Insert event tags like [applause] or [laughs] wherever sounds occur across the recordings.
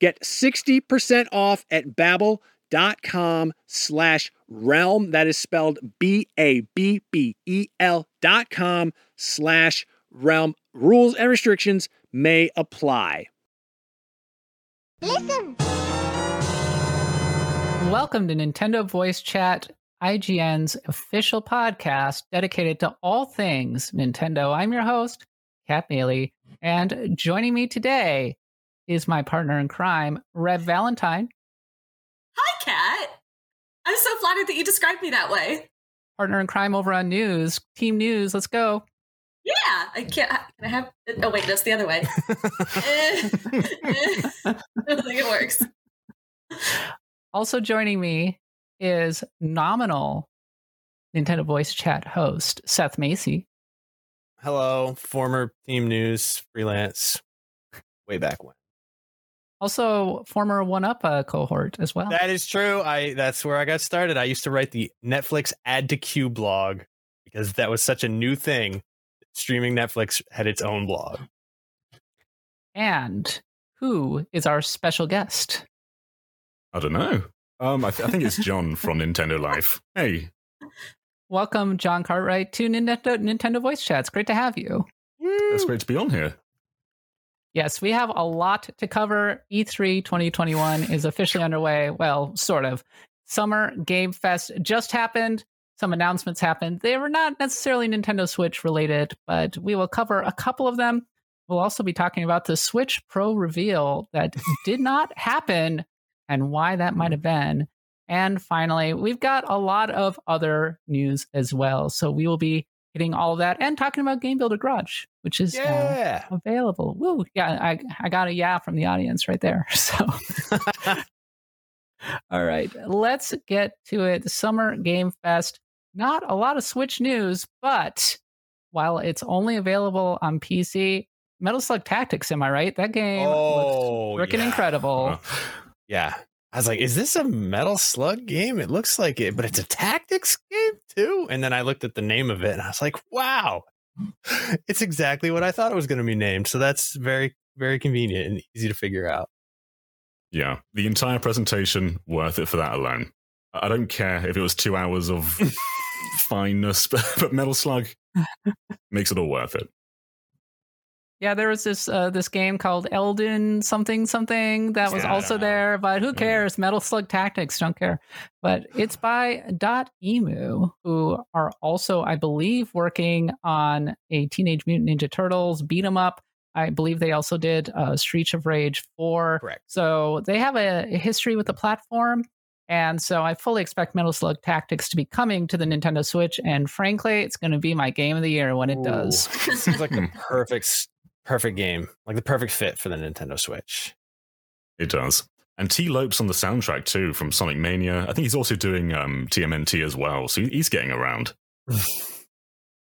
Get 60% off at babbel.com slash realm. That is spelled B-A-B-B-E-L dot com slash realm. Rules and restrictions may apply. Listen. Welcome to Nintendo Voice Chat, IGN's official podcast dedicated to all things Nintendo. I'm your host, Kat Bailey, and joining me today is my partner in crime, Reb Valentine. Hi, Kat. I'm so flattered that you described me that way. Partner in crime over on news, Team News. Let's go. Yeah, I can't. Can I have? Oh wait, that's the other way. I don't think it works. Also joining me is nominal Nintendo Voice Chat host Seth Macy. Hello, former Team News freelance, way back when. Also, former One Up uh, cohort as well. That is true. I that's where I got started. I used to write the Netflix Add to Queue blog because that was such a new thing. Streaming Netflix had its own blog. And who is our special guest? I don't know. Um, I, th- I think it's John from Nintendo Life. [laughs] Hey, Welcome, John Cartwright, to Nintendo Nintendo Voice Chats. Great to have you. it's great to be on here. Yes, we have a lot to cover. E E3 2021 is officially underway. Well, sort of. Summer Game Fest just happened. Some announcements happened. They were not necessarily Nintendo Switch related, but we will cover a couple of them. We'll also be talking about the Switch Pro reveal that [laughs] did not happen and why that might have been. And finally, we've got a lot of other news as well. So we will be hitting all of that and talking about Game Builder Garage, which is uh, Yeah. available. Woo! Yeah, I I got a yeah from the audience right there. [laughs] So. [laughs] All right, let's get to it. The Summer Game Fest. Not a lot of Switch news, but while it's only available on PC, Metal Slug Tactics, am I right? That game Oh, looks freaking yeah. incredible. Uh, [laughs] Yeah. I was like, is this a Metal Slug game? It looks like it, but it's a tactics game too. And then I looked at the name of it and I was like, wow, [laughs] it's exactly what I thought it was going to be named. So that's very, very convenient and easy to figure out. yeah, the entire presentation worth it for that alone. I I don't care if it was two hours of [laughs] fineness, but, [laughs] but Metal Slug makes it all worth it. Yeah, there was this uh, this game called Elden something something that was Yeah, also there, but who Mm. cares? Metal Slug Tactics, don't care. But it's by Dot Emu, who are also, I believe, working on a Teenage Mutant Ninja Turtles beat 'em up. I believe they also did uh, Streets of Rage 4. Correct. So they have a, history with the platform. And so I fully expect Metal Slug Tactics to be coming to the Nintendo Switch. And frankly, it's going to be my game of the year when it does. Seems like the [laughs] perfect, perfect game, like the perfect fit for the Nintendo Switch. It does. And Tee Lopes on the soundtrack too from Sonic Mania. I think he's also doing um, TMNT as well, so he's getting around. [laughs]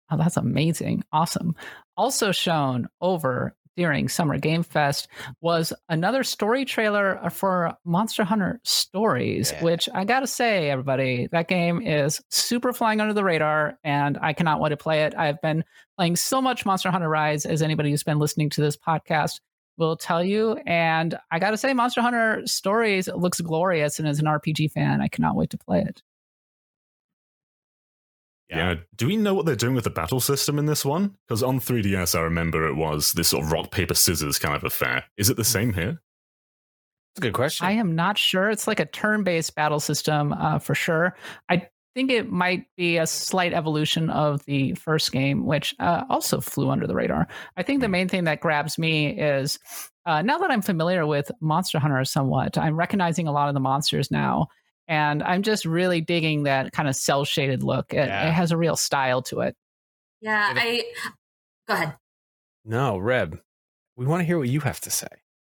Oh, that's amazing. Awesome. Also shown over during Summer Game Fest was another story trailer for Monster Hunter Stories, Yeah. which I gotta say, everybody, that game is super flying under the radar, and I cannot wait to play it. I've been playing so much Monster Hunter Rise, as anybody who's been listening to this podcast will tell you. And I gotta say, Monster Hunter Stories looks glorious, and as an RPG fan, I cannot wait to play it. Yeah. Do we know what they're doing with the battle system in this one? Because on 3DS, I remember it was this sort of rock, paper, scissors kind of affair. Is it the same here? That's a good question. I am not sure. It's like a turn-based battle system uh, for sure. I think it might be a slight evolution of the first game, which uh, also flew under the radar. I think the main thing that grabs me is uh, now that I'm familiar with Monster Hunter somewhat, I'm recognizing a lot of the monsters now. And I'm just really digging that kind of cell shaded look. It, Yeah. it has a real style to it. Yeah, I. Go ahead. no, Reb, we want to hear what you have to say.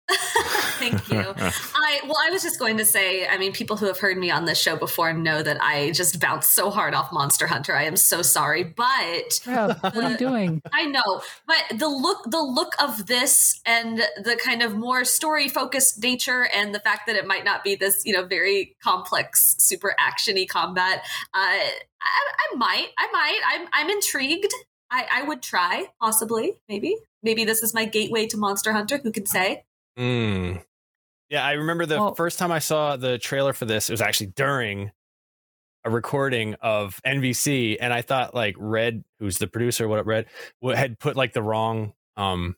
[laughs] Thank you. I well, I was just going to say, I mean, people who have heard me on this show before know that I just bounce so hard off Monster Hunter. I am so sorry, but Reb, what are you doing? I know, but the look the look of this and the kind of more story focused nature and the fact that it might not be this, you know, very complex, super actiony combat, uh, I, I might, I might, I'm, I'm intrigued. I, I would try, possibly, maybe, maybe this is my gateway to Monster Hunter. Who can say? Mm. Yeah, I remember the Well- first time I saw the trailer for this, it was actually during a recording of NVC, and I thought like Red, who's the producer, what Red had put like the wrong um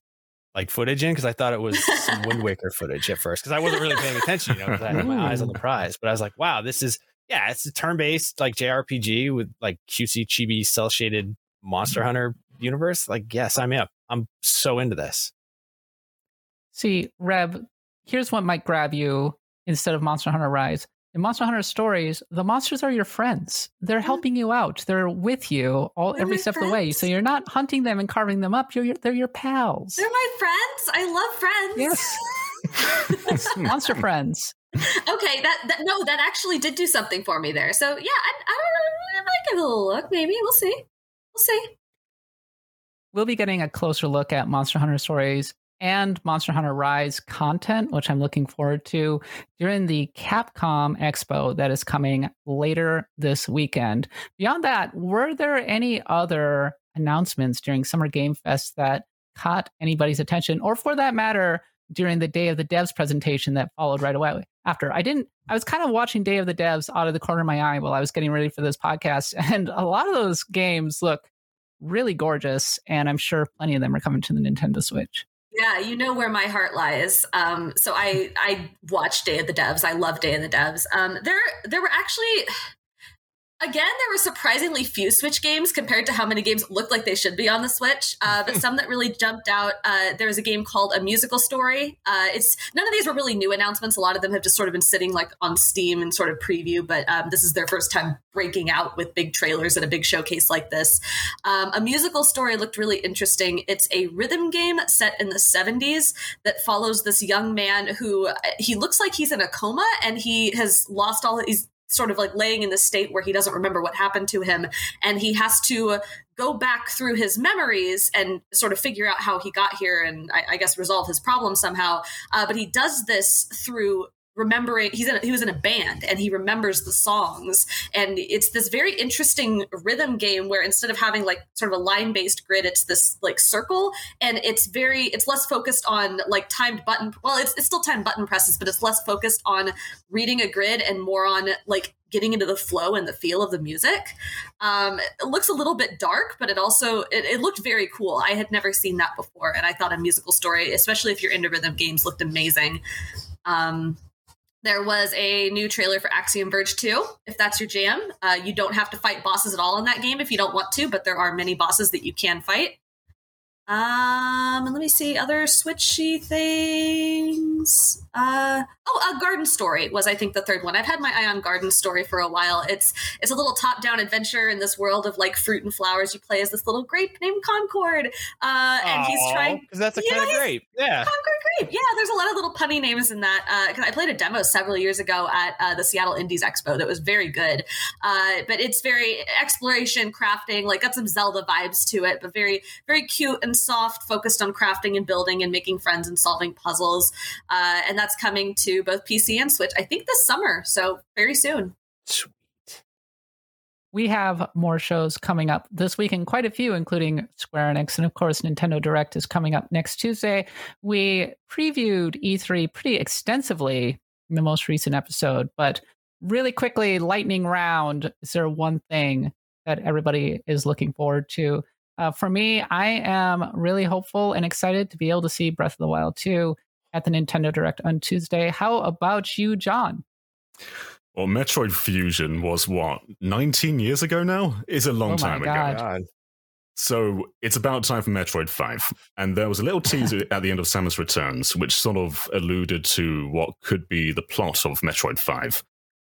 like footage in because I thought it was some Wind [laughs] Waker footage at first because I wasn't really paying attention, you know, because I had my eyes on the prize. But I was like, wow, this is yeah, it's a turn based like JRPG with like QC chibi cell shaded Monster Hunter universe. Like, yes, I'm up. I'm so into this. See, Reb, here's what might grab you instead of Monster Hunter Rise. In Monster Hunter Stories, the monsters are your friends. They're helping you out. They're with you all They're every step of the way. So you're not hunting them and carving them up. You're, you're they're your pals. They're my friends. I love friends. Yes. Yes, [laughs] [laughs] monster friends. okay, that, that no, that actually did do something for me there. So yeah, I, I don't know. I might give it a little look. Maybe we'll see. We'll see. We'll be getting a closer look at Monster Hunter Stories and Monster Hunter Rise content, which I'm looking forward to during the Capcom Expo that is coming later this weekend. Beyond that, were there any other announcements during Summer Game Fest that caught anybody's attention, or for that matter, during the Day of the Devs presentation that followed right away after? I didn't, I was kind of watching Day of the Devs out of the corner of my eye while I was getting ready for this podcast, [laughs] and a lot of those games look really gorgeous, and I'm sure plenty of them are coming to the Nintendo Switch. Yeah, you know where my heart lies. Um, so I I watched Day of the Devs. I love Day of the Devs. Um, there there were actually Again, there were surprisingly few Switch games compared to how many games looked like they should be on the Switch. Uh, but [laughs] some that really jumped out. Uh, there was a game called A Musical Story. Uh, it's none of these were really new announcements. A lot of them have just sort of been sitting like on Steam and sort of preview. But um, this is their first time breaking out with big trailers at a big showcase like this. Um, a Musical Story looked really interesting. It's a rhythm game set in the '70s that follows this young man who uh, he looks like he's in a coma and he has lost all. He's sort of like laying in the state where he doesn't remember what happened to him and he has to go back through his memories and sort of figure out how he got here and i, I guess resolve his problem somehow. Uh, but he does this through remembering he's in a, he was in a band and he remembers the songs. And it's this very interesting rhythm game where instead of having like sort of a line based grid it's this like circle. And it's very it's less focused on like timed button well it's, it's still timed button presses but it's less focused on reading a grid and more on like getting into the flow and the feel of the music. Um, it looks a little bit dark but it also it, it looked very cool. I had never seen that before and i thought a musical story especially if you're into rhythm games looked amazing. Um, there was a new trailer for Axiom Verge 2. If that's your jam, uh, you don't have to fight bosses at all in that game if you don't want to, but there are many bosses that you can fight. Um, and let me see other switchy things. Uh, oh, a Garden Story was I think the third one. I've had my eye on Garden Story for a while. It's it's a little top down adventure in this world of like fruit and flowers. You play as this little grape named Concord, uh, and he's trying because that's a kind of grape. Yeah. Concord Grape. Yeah, there's a lot of little punny names in that. Uh, Because I played a demo several years ago at uh, the Seattle Indies Expo that was very good. Uh, but it's very exploration, crafting, like got some Zelda vibes to it, but very, very cute and soft, focused on crafting and building and making friends and solving puzzles. Uh, and that's coming to both PC and Switch, I think this summer. So very soon. Sweet. we have more shows coming up this week and quite a few, including Square Enix. And of course, Nintendo Direct is coming up next Tuesday. We previewed E3 pretty extensively in the most recent episode, but really quickly, lightning round. Is there one thing that everybody is looking forward to? Uh, for me, I am really hopeful and excited to be able to see Breath of the Wild 2 at the Nintendo Direct on Tuesday. How about you, John? Well, Metroid Fusion was what, 19 years ago now? Is a long Oh my time ago. God. God. So it's about time for Metroid 5. And there was a little teaser [laughs] at the end of Samus Returns, which sort of alluded to what could be the plot of Metroid 5.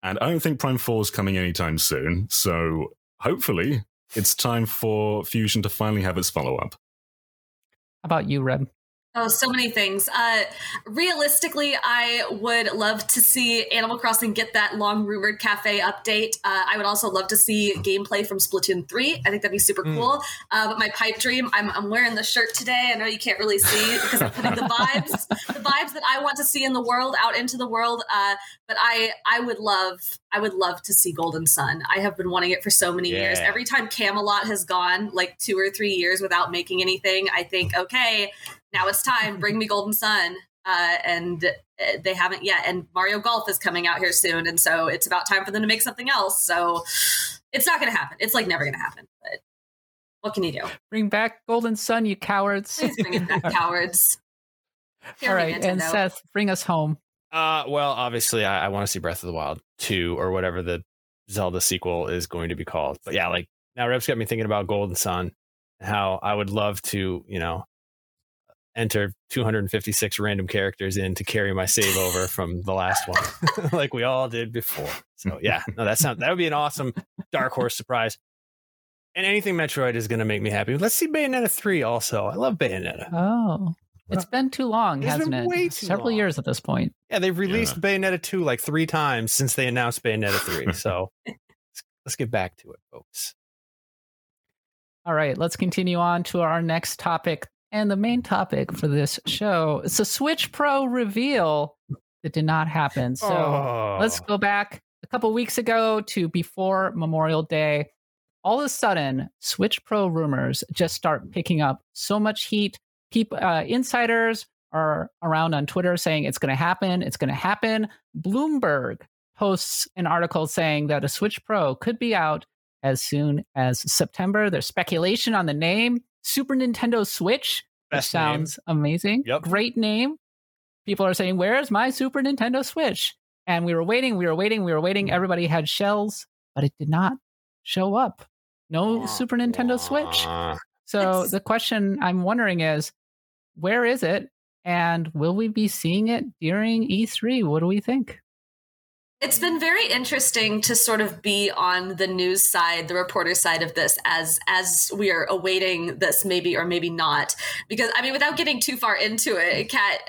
And I don't think Prime 4 is coming anytime soon. So hopefully it's time for Fusion to finally have its follow up. How about you, Reb? Oh, so many things. Uh, realistically, I would love to see Animal Crossing get that long rumored cafe update. Uh, I would also love to see gameplay from Splatoon 3. I think that'd be super Mm. cool. Uh, but my pipe dream, I'm, I'm wearing the shirt today. I know you can't really see because I'm putting the [laughs] vibes, the vibes that I want to see in the world out into the world. Uh, but I, I would love, I would love to see Golden Sun. I have been wanting it for so many years. Every time Camelot has gone like two or three years without making anything, I think, okay, now it's time. Bring me golden sun. Uh, and uh, they haven't yet. And mario golf is coming out here soon. And so it's about time for them to make something else. So it's not going to happen. It's like never going to happen. But what can you do? Bring back Golden Sun, you cowards. please bring it back [laughs] cowards. Hear All me, right, and Nintendo. Seth, bring us home. Uh, well, obviously, I, I want to see Breath of the Wild 2 or whatever the Zelda sequel is going to be called. But yeah, like now Reb's got me thinking about Golden Sun, how I would love to, you know, enter 256 random characters in to carry my save over from the last one, [laughs] [laughs] like we all did before. So yeah, no, that sounds that would be an awesome dark horse surprise. And anything Metroid is going to make me happy. Let's see Bayonetta 3 also. I love Bayonetta. Oh, it's been too long, It's hasn't been it? way too Several long. years at this point. Yeah, they've released Bayonetta 2 like three times since they announced Bayonetta 3. [laughs] So let's, let's get back to it, folks. All right, let's continue on to our next topic. And the main topic for this show is the Switch Pro reveal that did not happen. So Oh. let's go back a couple weeks ago to before Memorial Day. All of a sudden, Switch Pro rumors just start picking up so much heat. People, uh, insiders are around on Twitter saying it's going to happen. It's going to happen. Bloomberg posts an article saying that a Switch Pro could be out as soon as September. There's speculation on the name Super Nintendo Switch, which Best name. sounds amazing. Yep. Great name. People are saying, Where's my Super Nintendo Switch? And we were waiting, we were waiting, we were waiting. Everybody had shells, but it did not show up. No Super Nintendo Switch. So It's- the question I'm wondering is, where is it, and will we be seeing it during E3? What do we think? It's been very interesting to sort of be on the news side, the reporter side of this, as as we are awaiting this, maybe or maybe not. Because I mean, without getting too far into it, Kat,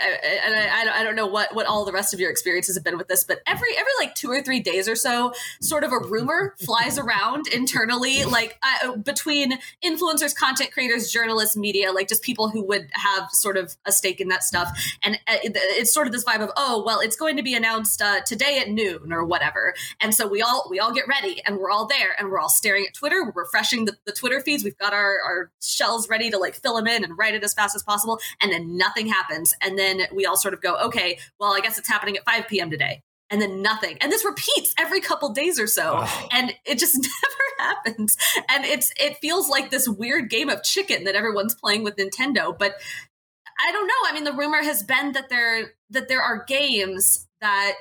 and I, I don't- I don't know what what all the rest of your experiences have been with this, but every every like two or three days or so, sort of a rumor [laughs] flies around internally, like uh, between influencers, content creators, journalists, media, like just people who would have sort of a stake in that stuff, and uh, it's sort of this vibe of, oh, well, it's going to be announced uh, today at noon or whatever, and so we all we all get ready, and we're all there, and we're all staring at Twitter, we're refreshing the, the Twitter feeds, we've got our our shells ready to like fill them in and write it as fast as possible, and then nothing happens, and then we all sort of go, okay, well, I guess it's happening at 5 p.m. today. And then nothing. And this repeats every couple days or so Oh. and it just [laughs] never happens and it's it feels like this weird game of chicken that everyone's playing with nintendo but i don't know i mean the rumor has been that there that there are games that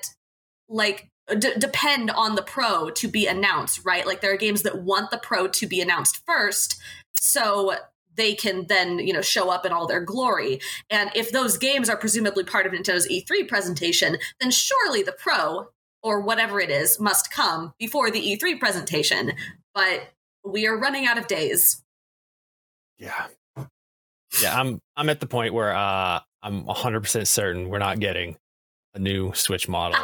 like d- depend on the pro to be announced right like there are games that want the pro to be announced first so they can then you know show up in all their glory and if those games are presumably part of nintendo's e3 presentation then surely the pro or whatever it is must come before the E3 presentation. But we are running out of days. Yeah. Yeah, I'm I'm at the point where uh I'm 100% certain we're not getting a new Switch model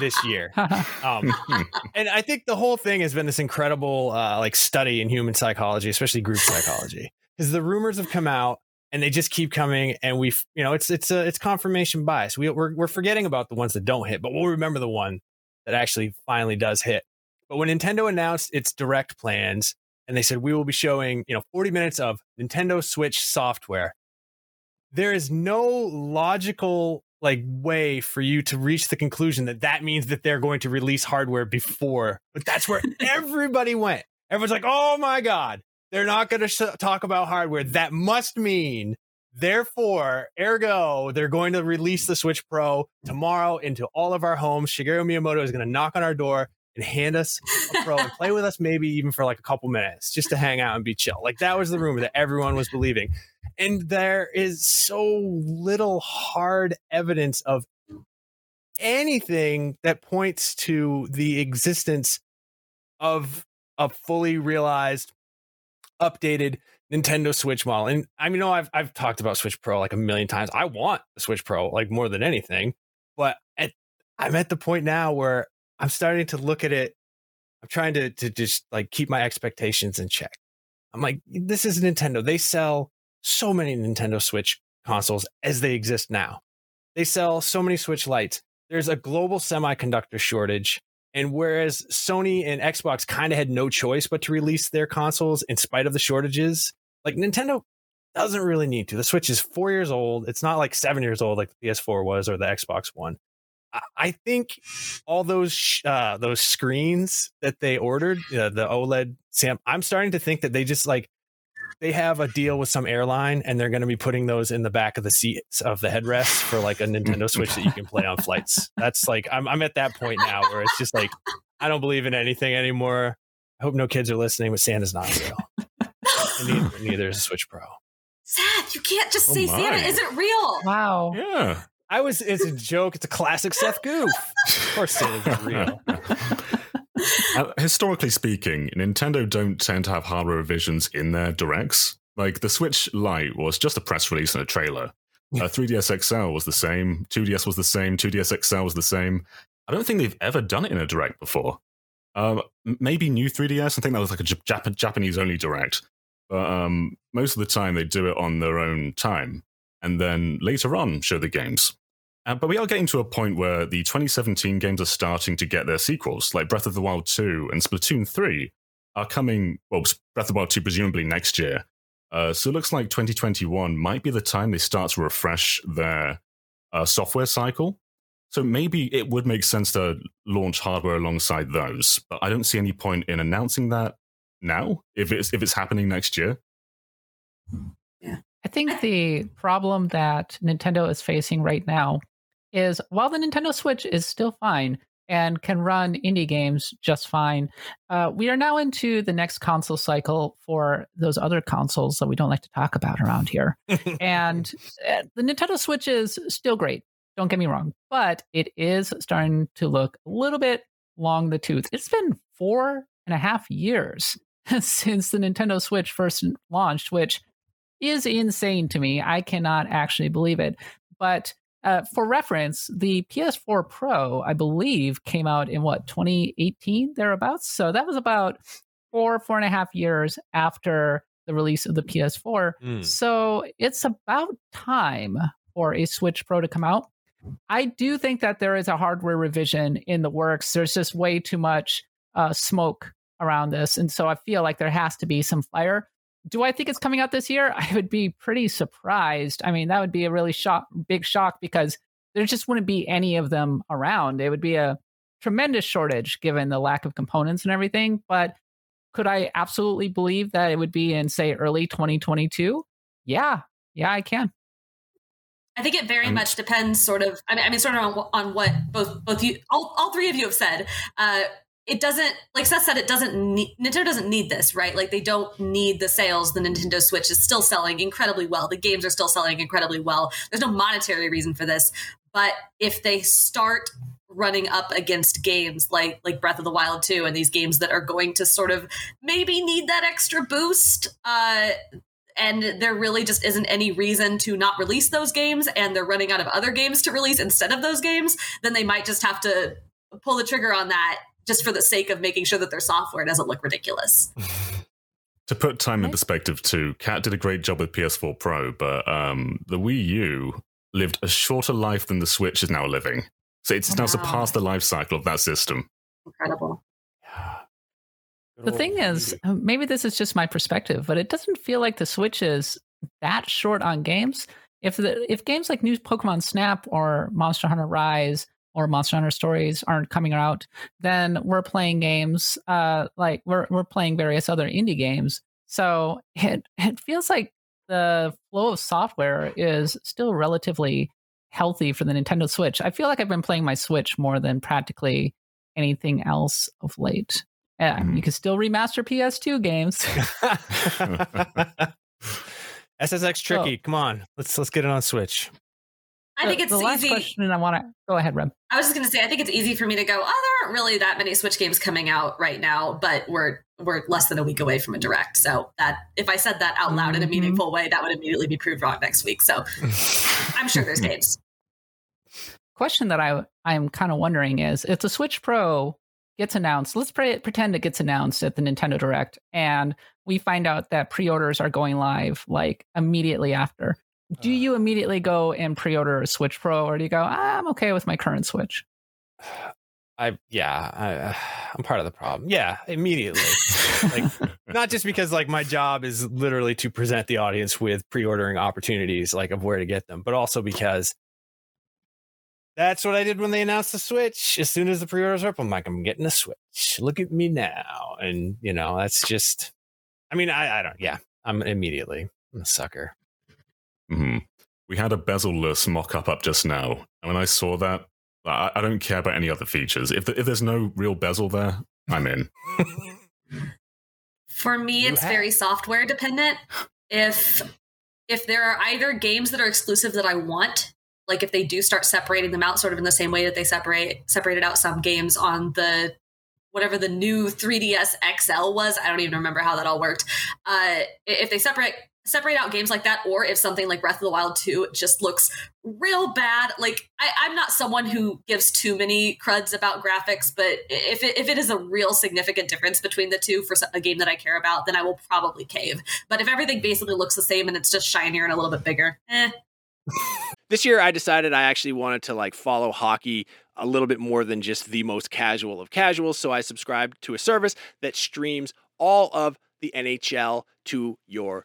this year. [laughs] Um [laughs] and I think the whole thing has been this incredible uh like study in human psychology, especially group psychology. Cuz the rumors have come out and they just keep coming and we you know it's it's a it's confirmation bias. We we're we're forgetting about the ones that don't hit, but we'll remember the one that actually finally does hit. But when Nintendo announced its direct plans and they said we will be showing you know 40 minutes of nintendo switch software there is no logical like way for you to reach the conclusion that that means that they're going to release hardware before but that's where [laughs] everybody went everyone's like oh my god they're not going to sh- talk about hardware that must mean therefore ergo they're going to release the switch pro tomorrow into all of our homes shigeru miyamoto is going to knock on our door and hand us a pro and play [laughs] with us maybe even for like a couple minutes just to hang out and be chill. Like that was the rumor that everyone was believing. And there is so little hard evidence of anything that points to the existence of a fully realized updated Nintendo Switch model. And I mean, know I've I've talked about Switch Pro like a million times. I want the Switch Pro like more than anything, but at, I'm at the point now where I'm starting to look at it. I'm trying to to just like keep my expectations in check. I'm like, this is Nintendo. They sell so many Nintendo Switch consoles as they exist now. They sell so many Switch Lights. There's a global semiconductor shortage. And whereas Sony and Xbox kind of had no choice but to release their consoles in spite of the shortages, like Nintendo doesn't really need to. The Switch is four years old. It's not like seven years old like the PS4 was or the Xbox One. I- think all those uh, those screens that they ordered, uh, the OLED Sam, I'm starting to think that they just like they have a deal with some airline and they're going to be putting those in the back of the seats of the headrest for like a Nintendo Switch that you can play on flights. That's like I'm I'm at that point now where it's just like I don't believe in anything anymore. I hope no kids are listening, but Santa's not real. And neither, [laughs] neither is a Switch Pro. Seth, you can't just Oh say my. Santa isn't real. wow. Yeah. I was it's a joke. It's a classic Seth goof. Of course Santa's real. [laughs] Uh, historically speaking, Nintendo don't tend to have hardware revisions in their directs. Like the Switch Lite was just a press release and a trailer. Uh, 3DS XL was the same. 2DS was the same. 2DS XL was the same. I don't think they've ever done it in a direct before. Um, maybe new 3DS. I think that was like a Jap- Japanese only direct. But um, most of the time they do it on their own time, and then later on show the games. Uh, but we are getting to a point where the 2017 games are starting to get their sequels, like Breath of the Wild 2 and Splatoon 3 are coming, well, Breath of the Wild 2 presumably next year. Uh, so it looks like 2021 might be the time they start to refresh their uh, software cycle. So maybe it would make sense to launch hardware alongside those, but I don't see any point in announcing that now if it's if it's happening next year. Yeah. I think the problem that Nintendo is facing right now is while the Nintendo Switch is still fine, and can run indie games just fine. Uh, we are now into the next console cycle for those other consoles that we don't like to talk about around here. [laughs] and uh, the Nintendo Switch is still great. Don't get me wrong, but it is starting to look a little bit long the tooth. It's been four and a half years [laughs] since the Nintendo Switch first launched, which is insane to me. I cannot actually believe it. But uh, for reference, the PS4 Pro, I believe, came out in what 2018 thereabouts. So that was about four four and a half years after the release of the PS4. Mm. So it's about time for a Switch Pro to come out. I do think that there is a hardware revision in the works. There's just way too much uh, smoke around this, and so I feel like there has to be some fire do I think it's coming out this year? [laughs] I would be pretty surprised. I mean, that would be a really shock, big shock because there just wouldn't be any of them around. It would be a tremendous shortage given the lack of components and everything. But could I absolutely believe that it would be in, say, early 2022? Yeah, yeah, I can. I think it very much depends, sort of. I mean, I mean, sort of on, on what both both you, all, all three of you have said. Uh, it doesn't like Seth said it doesn't need Nintendo doesn't need this, right? Like they don't need the sales. The Nintendo Switch is still selling incredibly well. The games are still selling incredibly well. There's no monetary reason for this. But if they start running up against games like like Breath of the Wild 2 and these games that are going to sort of maybe need that extra boost, uh and there really just isn't any reason to not release those games and they're running out of other games to release instead of those games, then they might just have to pull the trigger on that just for the sake of making sure that their software doesn't look ridiculous. to put time in perspective, too, Kat did a great job with PS4 Pro, but um, the Wii U lived a shorter life than the Switch is now living. So it's wow. now surpassed the life cycle of that system. Incredible. The thing is, uh, maybe this is just my perspective, but it doesn't feel like the Switch is that short on games. If the if games like new Pokemon Snap or Monster Hunter Rise or Monster Hunter stories aren't coming out, then we're playing games uh, like we're we're playing various other indie games. So it it feels like the flow of software is still relatively healthy for the Nintendo Switch. I feel like I've been playing my Switch more than practically anything else of late. Yeah, mm. you can still remaster PS2 games. [laughs] [laughs] SSX tricky. Come on, let's let's get it on Switch. I think it's the last easy. question I want to go ahead, Reb. I was just going to say, I think it's easy for me to go. Oh, there aren't really that many Switch games coming out right now, but we're we're less than a week away from a direct. So that if I said that out loud mm-hmm. in a mm-hmm. meaningful way, that would immediately be proved wrong next week. So [laughs] I'm sure there's games. Question that I I'm kind of wondering is if the Switch Pro gets announced, let's pre- pretend it gets announced at the Nintendo Direct, and we find out that pre-orders are going live like immediately after do you immediately go and pre-order a Switch Pro, or do you go, ah, I'm okay with my current Switch? [sighs] I yeah, I, [sighs] I'm part of the problem. Yeah, immediately. like not just because like my job is literally to present the audience with pre-ordering opportunities, like of where to get them, but also because that's what I did when they announced the Switch. As soon as the pre-orders are up, I'm like, I'm getting a Switch. Look at me now, and you know that's just. I mean, I I don't. Yeah, I'm immediately I'm a sucker. Mm-hmm. We had a bezel-less mock-up up just now, and when I saw that, I, I don't care about any other features. If the, if there's no real bezel there, I'm in. [laughs] For me, you it's have- very software dependent. If if there are either games that are exclusive that I want, like if they do start separating them out, sort of in the same way that they separate separated out some games on the whatever the new 3ds XL was. I don't even remember how that all worked. Uh, if they separate separate out games like that or if something like breath of the wild 2 just looks real bad like I, am not someone who gives too many cruds about graphics but if it, if it is a real significant difference between the two for a game that i care about then i will probably cave but if everything basically looks the same and it's just shinier and a little bit bigger eh. [laughs] this year i decided i actually wanted to like follow hockey a little bit more than just the most casual of casuals so i subscribed to a service that streams all of the nhl to your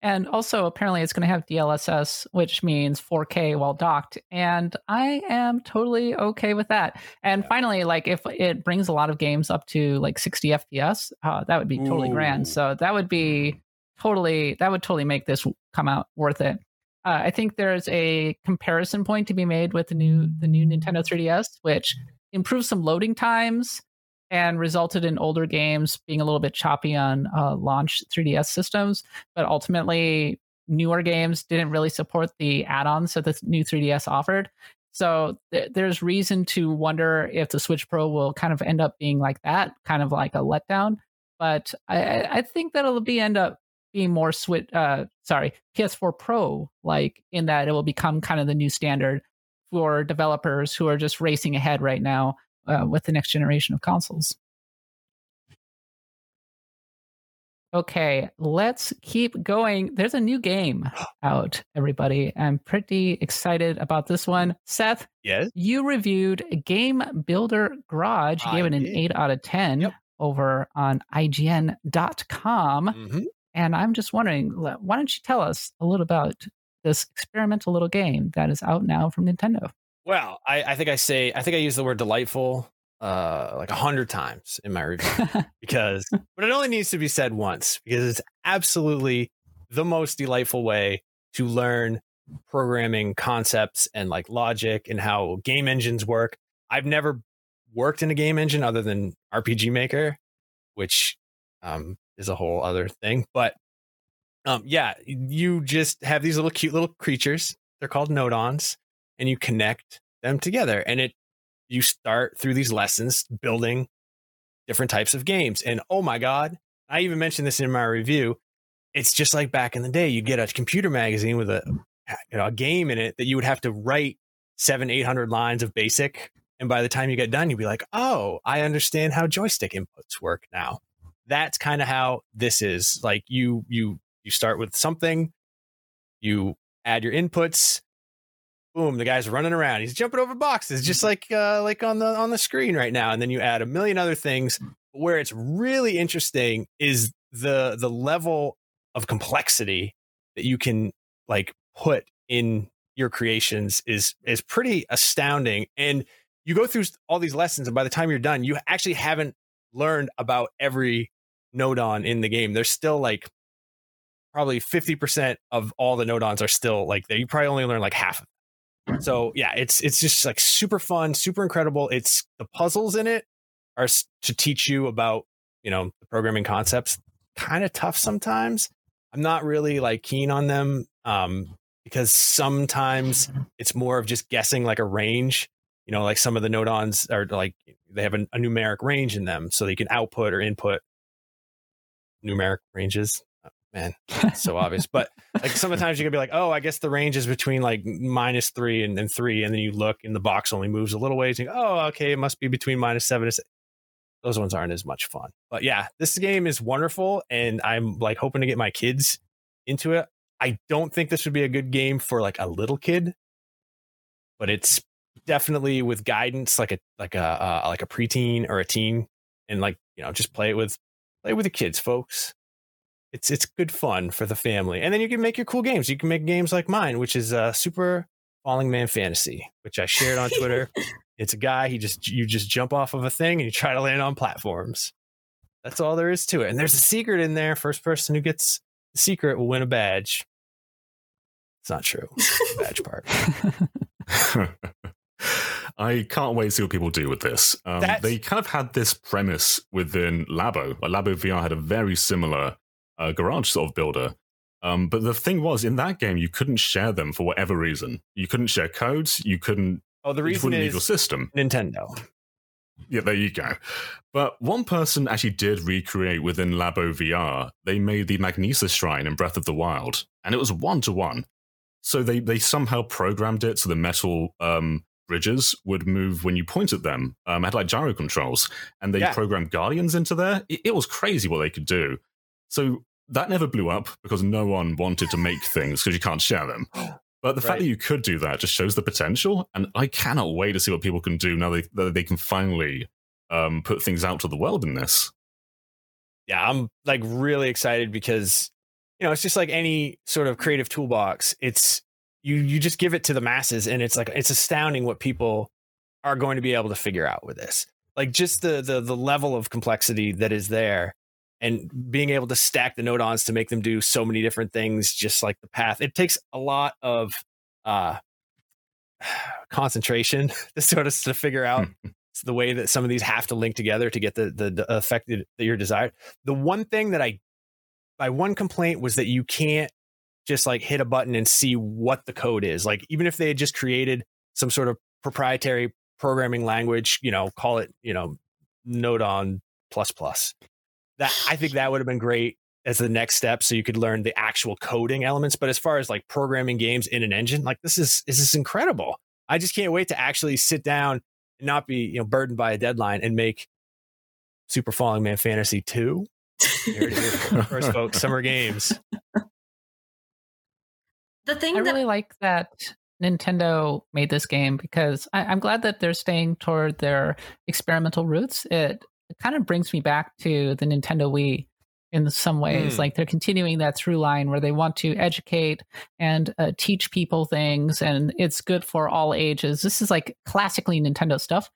And also, apparently, it's going to have DLSS, which means 4K while docked. And I am totally okay with that. And finally, like if it brings a lot of games up to like 60 FPS, uh, that would be totally Ooh. grand. So that would be totally, that would totally make this come out worth it. Uh, I think there's a comparison point to be made with the new the new Nintendo 3DS, which improves some loading times and resulted in older games being a little bit choppy on uh, launch 3DS systems. But ultimately, newer games didn't really support the add-ons that the new 3DS offered. So th- there's reason to wonder if the Switch Pro will kind of end up being like that, kind of like a letdown. But I, I think that it'll be end up being more Switch, uh, sorry, PS4 Pro, like in that it will become kind of the new standard for developers who are just racing ahead right now uh, with the next generation of consoles. Okay, let's keep going. There's a new game [gasps] out, everybody. I'm pretty excited about this one. Seth, yes, you reviewed Game Builder Garage. You gave it an did. 8 out of 10 yep. over on IGN.com. Mm-hmm. And I'm just wondering, why don't you tell us a little about this experimental little game that is out now from Nintendo? Well, I, I think I say I think I use the word delightful uh like a hundred times in my review [laughs] because but it only needs to be said once because it's absolutely the most delightful way to learn programming concepts and like logic and how game engines work. I've never worked in a game engine other than RPG Maker, which um, is a whole other thing. But Um, yeah, you just have these little cute little creatures. They're called nodons, and you connect them together. And it you start through these lessons building different types of games. And oh my god, I even mentioned this in my review. It's just like back in the day. You get a computer magazine with a you know, a game in it that you would have to write seven, eight hundred lines of basic. And by the time you get done, you'd be like, oh, I understand how joystick inputs work now. That's kind of how this is. Like you you you start with something, you add your inputs, boom, the guy's running around. He's jumping over boxes, just like uh, like on the on the screen right now. And then you add a million other things. Where it's really interesting is the the level of complexity that you can like put in your creations is is pretty astounding. And you go through all these lessons, and by the time you're done, you actually haven't learned about every nodon in the game. There's still like probably 50% of all the nodons are still like there. You probably only learn like half of. So yeah, it's it's just like super fun, super incredible. It's the puzzles in it are to teach you about, you know, the programming concepts. Kind of tough sometimes. I'm not really like keen on them um because sometimes it's more of just guessing like a range. You know, like some of the nodons are like they have a, a numeric range in them so they can output or input numeric ranges. Man, [laughs] so obvious. But like sometimes you can be like, oh, I guess the range is between like minus three and, and three, and then you look and the box only moves a little ways. And you go, oh, okay, it must be between minus seven and six. Those ones aren't as much fun. But yeah, this game is wonderful, and I'm like hoping to get my kids into it. I don't think this would be a good game for like a little kid, but it's definitely with guidance, like a like a uh, like a preteen or a teen, and like you know, just play it with play with the kids, folks. It's it's good fun for the family, and then you can make your cool games. You can make games like mine, which is uh, Super Falling Man Fantasy, which I shared on Twitter. [laughs] it's a guy. He just you just jump off of a thing and you try to land on platforms. That's all there is to it. And there's a secret in there. First person who gets the secret will win a badge. It's not true. Badge part. [laughs] I can't wait to see what people do with this. Um, they kind of had this premise within Labo. Labo VR had a very similar uh, garage sort of builder. Um, but the thing was, in that game, you couldn't share them for whatever reason. You couldn't share codes. You couldn't. Oh, the reason leave is your system. Nintendo. Yeah, there you go. But one person actually did recreate within Labo VR. They made the Magnesis Shrine in Breath of the Wild, and it was one to one. So they they somehow programmed it so the metal um, bridges would move when you point at them. Um, had like gyro controls, and they Yeah. programmed guardians into there. It, it was crazy what they could do. So that never blew up because no one wanted to make things because you can't share them. [gasps] But the fact that you could do that just shows the potential, and I cannot wait to see what people can do now they, that they can finally um, put things out to the world in this. yeah, I'm like really excited because you know it's just like any sort of creative toolbox. It's you you just give it to the masses, and it's like it's astounding what people are going to be able to figure out with this. Like just the the the level of complexity that is there, and being able to stack the nodons to make them do so many different things, just like the path. It takes a lot of uh [sighs] concentration [laughs] to sort of to figure out [laughs] the way that some of these have to link together to get the the, the effect that you're desired. The one thing that I my one complaint was that you can't just like hit a button and see what the code is. Like even if they had just created some sort of proprietary programming language, you know, call it, you know, Nodon plus plus. That I think that would have been great as the next step so you could learn the actual coding elements. But as far as like programming games in an engine, like this is this is incredible. I just can't wait to actually sit down and not be, you know, burdened by a deadline and make Super Falling Man Fantasy 2. Here it is first, folks. [laughs] Summer games. The thing I that really like that Nintendo made this game because I, I'm glad that they're staying toward their experimental roots. It, it kind of brings me back to the Nintendo Wii in some ways. Hmm. Like they're continuing that through line where they want to educate and uh, teach people things, and it's good for all ages. This is like classically Nintendo stuff.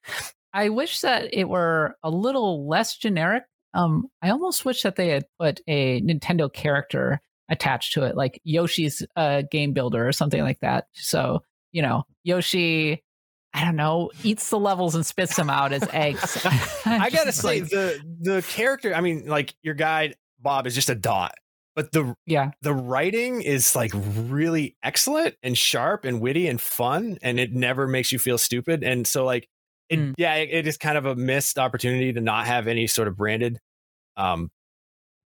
I wish that it were a little less generic. Um, I almost wish that they had put a Nintendo character attached to it, like Yoshi's uh, game builder or something like that. So, you know, Yoshi, I don't know, eats the levels and spits them out as eggs. [laughs] I gotta say like- the the character. I mean, like your guide Bob is just a dot. but the yeah the writing is like really excellent and sharp and witty and fun and it never makes you feel stupid and so like it Mm. yeah it, it is kind of a missed opportunity to not have any sort of branded um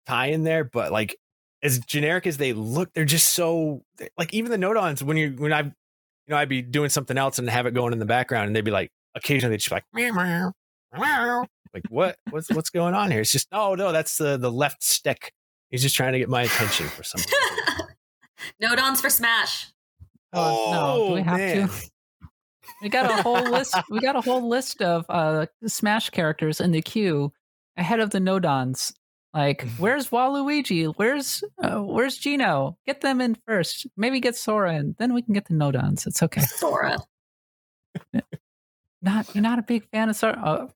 tie in there but like as generic as they look they're just so like even the nodons when you when i you know i'd be doing something else and have it going in the background and they'd be like occasionally they'd just be like meow, meow, meow. like what what's what's going on here it's just oh no that's the the left stick he's just trying to get my attention for something [laughs] Nodons for Smash. Oh, no, do we have man. to? [laughs] We got a whole list. [laughs] We got a whole list of uh, Smash characters in the queue ahead of the Nodons. Like, where's Waluigi? Where's uh, Where's Geno? Get them in first. Maybe get Sora in, then we can get the Nodons. It's okay. Sora. Not you're not a big fan of Sora. Uh,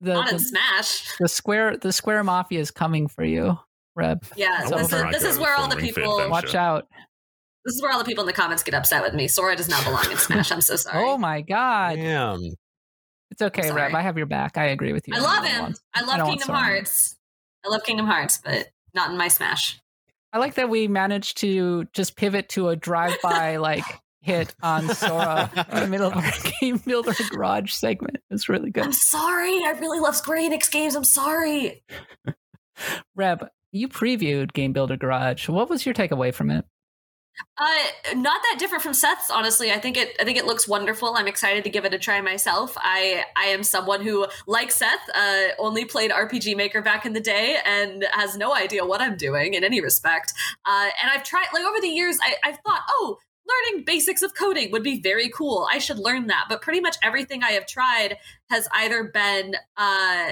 the, Not in the, Smash. the Square the Square Mafia is coming for you, Reb. Yeah, this is, this is where all the people. Watch out. This is where all the people in the comments get upset with me. Sora does not belong in Smash. I'm so sorry. Oh my god. Damn. It's okay, Reb. I have your back. I agree with you. I love him. one. I love don't Kingdom Hearts. I love Kingdom Hearts, but not in my Smash. I like that we managed to just pivot to a drive-by [laughs] like hit on Sora in the middle of our [laughs] game builder garage segment. It's really good. I'm sorry. I really love Square Enix games. I'm sorry. [laughs] Reb, you previewed Game Builder Garage. What was your takeaway from it? Uh, not that different from Seth's, honestly. I think it. I think it looks wonderful. I'm excited to give it a try myself. I I am someone who, like Seth, uh, only played RPG Maker back in the day and has no idea what I'm doing in any respect. Uh, and I've tried like over the years. I, I've thought, oh, learning basics of coding would be very cool. I should learn that. But pretty much everything I have tried has either been uh,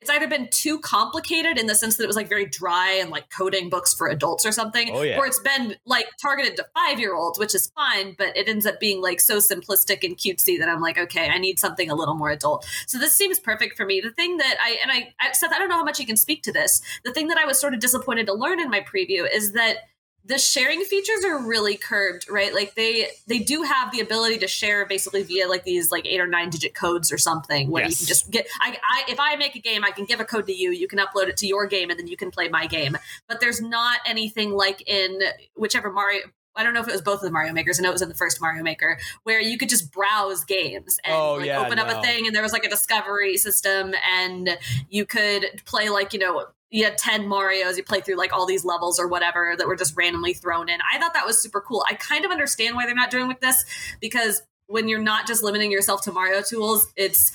it's either been too complicated in the sense that it was like very dry and like coding books for adults or something, Oh, yeah. or it's been like targeted to five year olds, which is fine, but it ends up being like so simplistic and cutesy that I'm like, okay, I need something a little more adult. So this seems perfect for me. The thing that I and I, I Seth, I don't know how much you can speak to this. The thing that I was sort of disappointed to learn in my preview is that the sharing features are really curbed right? Like they they do have the ability to share basically via like these like eight or nine digit codes or something where you can just get I, I if i make a game i can give a code to you you can upload it to your game and then you can play my game. But there's not anything like in whichever mario I don't know if it was both of the Mario Makers. I know it was in the first Mario Maker, where you could just browse games and Oh, like yeah, open up a thing, and there was like a discovery system, and you could play like you know you had 10 Marios, you play through like all these levels or whatever that were just randomly thrown in. I thought that was super cool. I kind of understand why they're not doing with this because when you're not just limiting yourself to Mario tools, it's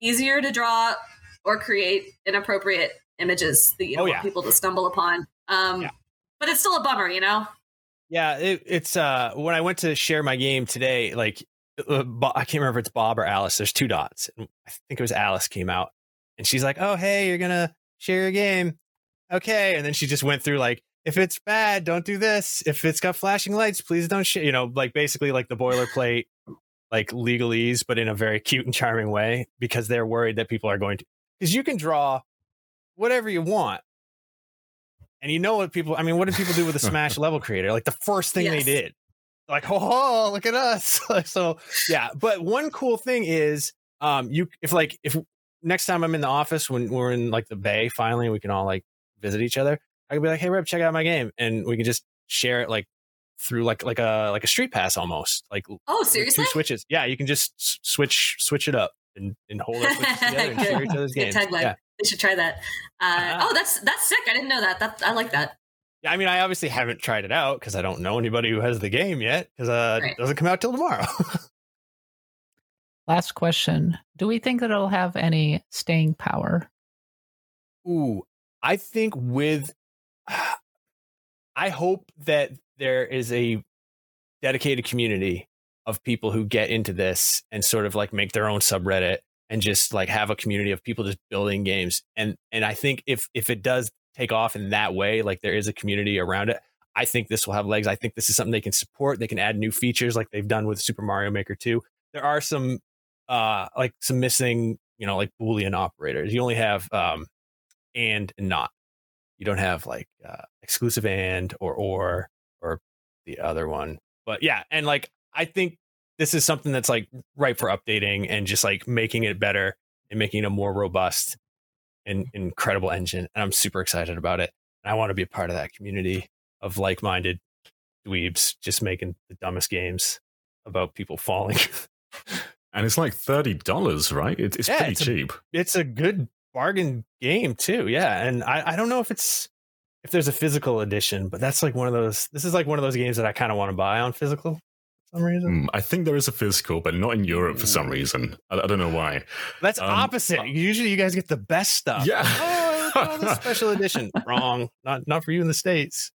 easier to draw or create inappropriate images that you don't Oh, want people to stumble upon. Um, Yeah. But it's still a bummer, you know? Yeah, it, it's uh when I went to share my game today, like uh, I can't remember if it's Bob or Alice. There's two dots. I think it was Alice came out, and she's like, "Oh, hey, you're gonna share your game, okay?" And then she just went through like, "If it's bad, don't do this. If it's got flashing lights, please don't share." You know, like basically like the boilerplate, like legalese, but in a very cute and charming way because they're worried that people are going to because you can draw whatever you want. And you know what people? I mean, what did people do with a Smash [laughs] level creator? Like the first thing they did, like, oh, look at us. [laughs] so yeah. But one cool thing is, um, you if like if next time I'm in the office when we're in like the Bay, finally we can all like visit each other. I could be like, hey, Reb, check out my game, and we can just share it like through like like a like a street pass almost like Oh, seriously? two switches. Yeah, you can just s- switch switch it up and, and hold our switches [laughs] together and share each other's Good games. tagline. Yeah. They should try that. Uh, Ah. oh, that's that's sick. I didn't know that. That I like that. Yeah, I mean, I obviously haven't tried it out because I don't know anybody who has the game yet because uh, Right. it doesn't come out till tomorrow. [laughs] Last question. Do we think that it'll have any staying power? Ooh, I think with, [sighs] I hope that there is a dedicated community of people who get into this and sort of like make their own subreddit and just like have a community of people just building games. And and I think if if it does take off in that way, like there is a community around it, I think this will have legs. I think this is something they can support. They can add new features like they've done with Super Mario Maker 2. There are some uh like some missing, you know, like boolean operators. You only have um and not. You don't have like uh, exclusive and or or or the other one. But yeah, and like I think this is something that's like ripe for updating and just like making it better and making it a more robust and incredible engine. And I'm super excited about it. And I want to be a part of that community of like-minded dweebs just making the dumbest games about people falling. [laughs] and it's like thirty dollars, right? It, it's Yeah, pretty it's a- cheap. it's a good bargain game too. Yeah, and I, I don't know if it's if there's a physical edition, but that's like one of those. This is like one of those games that I kind of want to buy on physical for some reason. Hmm, I think there is a physical, but not in Europe for some reason. I, I don't know why. That's Um, opposite. Usually, you guys get the best stuff. Yeah. oh, at [laughs] special edition. Wrong. Not not for you in the states.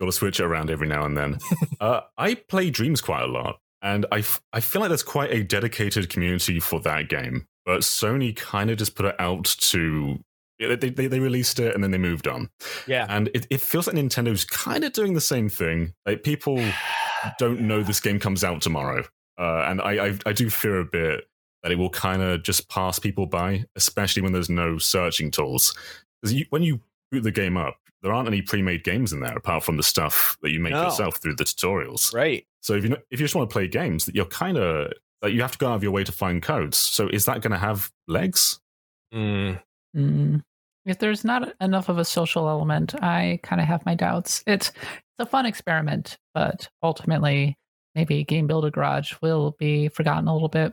Got to switch it around every now and then. uh, I play Dreams quite a lot, and I, f- I feel like there's quite a dedicated community for that game. But Sony kind of just put it out to. They, they, they released it and then they moved on. Yeah. And it, it feels like Nintendo's kind of doing the same thing. Like people [sighs] don't know this game comes out tomorrow. Uh, and I, I, I do fear a bit that it will kind of just pass people by, especially when there's no searching tools. Because you, when you boot the game up, there aren't any pre-made games in there apart from the stuff that you make No. yourself through the tutorials. Right. So if you if you just want to play games, that you're kind of like you have to go out of your way to find codes. So is that going to have legs? Mm. Mm. If there's not enough of a social element, I kind of have my doubts. It's it's a fun experiment, but ultimately, maybe Game Builder Garage will be forgotten a little bit.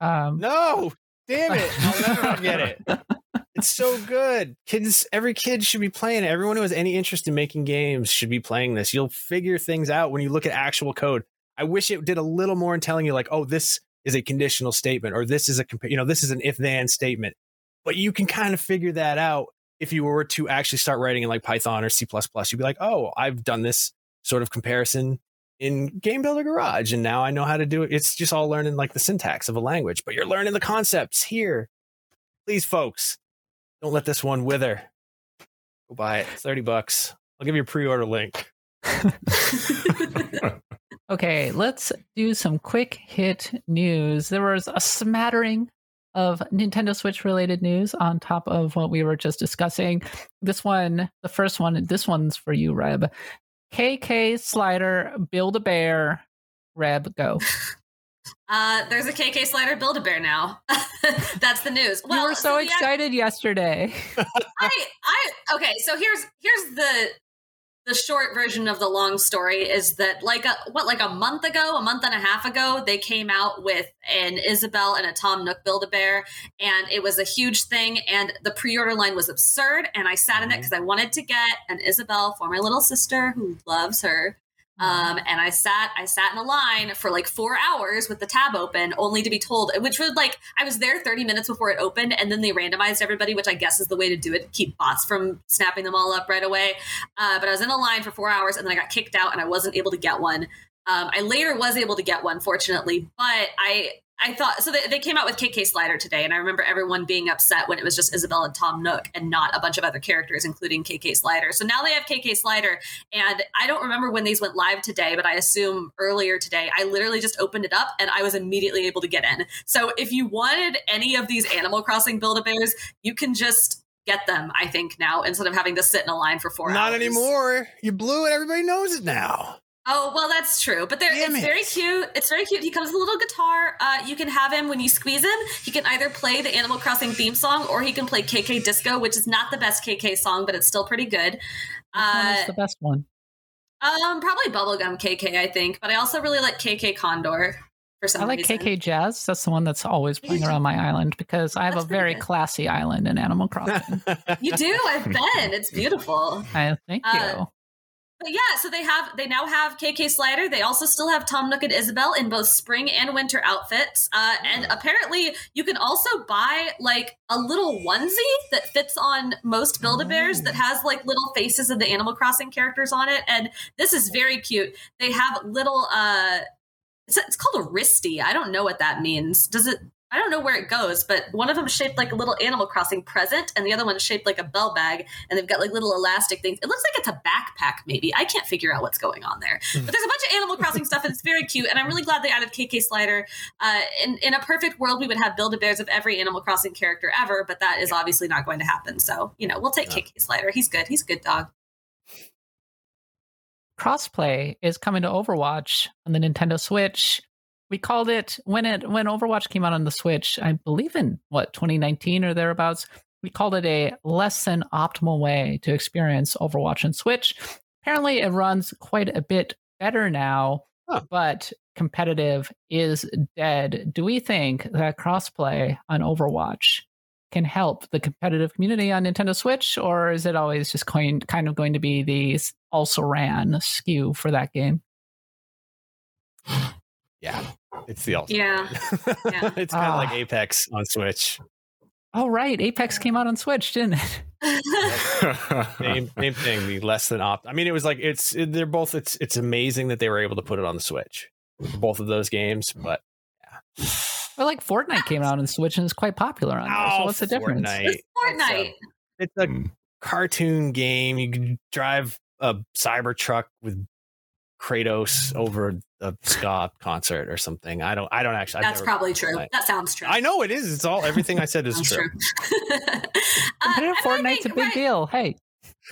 Um, No, damn it! I'll never forget it. [laughs] It's so good. Kids, every kid should be playing it. Everyone who has any interest in making games should be playing this. You'll figure things out when you look at actual code. I wish it did a little more in telling you, like, oh, this is a conditional statement, or this is a, you know, this is an if-then statement. But you can kind of figure that out if you were to actually start writing in like Python or C++. You'd be like, oh, I've done this sort of comparison in Game Builder Garage, and now I know how to do it. It's just all learning like the syntax of a language, but you're learning the concepts here. Please, folks, don't let this one wither. Go buy it. It's 30 bucks. I'll give you a pre-order link. [laughs] [laughs] Okay, let's do some quick hit news. There was a smattering of Nintendo Switch related news on top of what we were just discussing. This one, the first one, this one's for you, Reb. KK Slider, Build a Bear, Reb, go. [laughs] Uh, there's a KK Slider Build a Bear now. [laughs] That's the news. Well, you were so act- excited yesterday. I, I, okay. So here's here's the the short version of the long story is that like a what like a month ago, a month and a half ago, they came out with an Isabel and a Tom Nook Build a Bear, and it was a huge thing. And the pre order line was absurd, and I sat in it because I wanted to get an Isabel for my little sister who loves her. Um, and I sat, I sat in a line for like four hours with the tab open, only to be told, which was like, I was there 30 minutes before it opened, and then they randomized everybody, which I guess is the way to do it, keep bots from snapping them all up right away. Uh, but I was in a line for four hours, and then I got kicked out, and I wasn't able to get one. Um, I later was able to get one, fortunately, but I I thought so. They, they came out with KK Slider today, and I remember everyone being upset when it was just Isabel and Tom Nook and not a bunch of other characters, including KK Slider. So now they have KK Slider, and I don't remember when these went live today, but I assume earlier today. I literally just opened it up, and I was immediately able to get in. So if you wanted any of these Animal Crossing Build a Bears, you can just get them. I think now instead of having to sit in a line for four Not hours. anymore. You blew it. Everybody knows it now. Oh well, that's true. But there, Damn it's it. very cute. It's very cute. He comes with a little guitar. Uh, you can have him when you squeeze him. He can either play the Animal Crossing theme song or he can play KK Disco, which is not the best KK song, but it's still pretty good. Which Uh, the best one? um, probably Bubblegum KK, I think. But I also really like KK Condor for some I like reason. KK Jazz. That's the one that's always playing around my island because I have That's a very good. classy island in Animal [laughs] Crossing. You do. I've been. It's beautiful. I thank Uh, you. But yeah, so they have they now have KK Slider. They also still have Tom Nook and Isabel in both spring and winter outfits. Uh, and apparently, you can also buy like a little onesie that fits on most Build a Bears that has like little faces of the Animal Crossing characters on it. And this is very cute. They have little. uh it's, it's called a wristy. I don't know what that means. Does it? I don't know where it goes, but one of them is shaped like a little Animal Crossing present, and the other one is shaped like a bell bag, and they've got like little elastic things. It looks like it's a backpack, maybe. I can't figure out what's going on there. But there's a bunch of Animal Crossing stuff, and it's very cute. And I'm really glad they added KK Slider. Uh, in in a perfect world, we would have Build a Bears of every Animal Crossing character ever, but that is obviously not going to happen. So you know, we'll take KK Slider. He's good. He's a good dog. crossplay is coming to Overwatch on the Nintendo Switch. We called it when it when Overwatch came out on the Switch, I believe in what 2019 or thereabouts. we called it a less than optimal way to experience Overwatch on Switch. Apparently, it runs quite a bit better now, Huh. but competitive is dead. Do we think that crossplay on Overwatch can help the competitive community on Nintendo Switch, or is it always just going, kind of going to be the also ran SKU for that game? [sighs] [laughs] Yeah, it's the ultimate. Yeah. Yeah. [laughs] it's kind of like Ah. Apex on Switch. Oh, right. Apex came out on Switch, didn't it? [laughs] Same, same thing. The less than opt. I mean, it was like it's they're both. It's it's amazing that they were able to put it on the Switch, both of those games. But yeah. Well, like Fortnite came out on Switch and is quite popular on there. So Oh, what's the difference? Fortnite. It's Fortnite. It's a cartoon game. You can drive a cyber truck with Kratos over a ska concert or something. I don't. I don't actually. That's probably true. I- That sounds true. I know it is. It's all everything I said is Sounds true. true. [laughs] Competitive Fortnite's a big deal. Hey,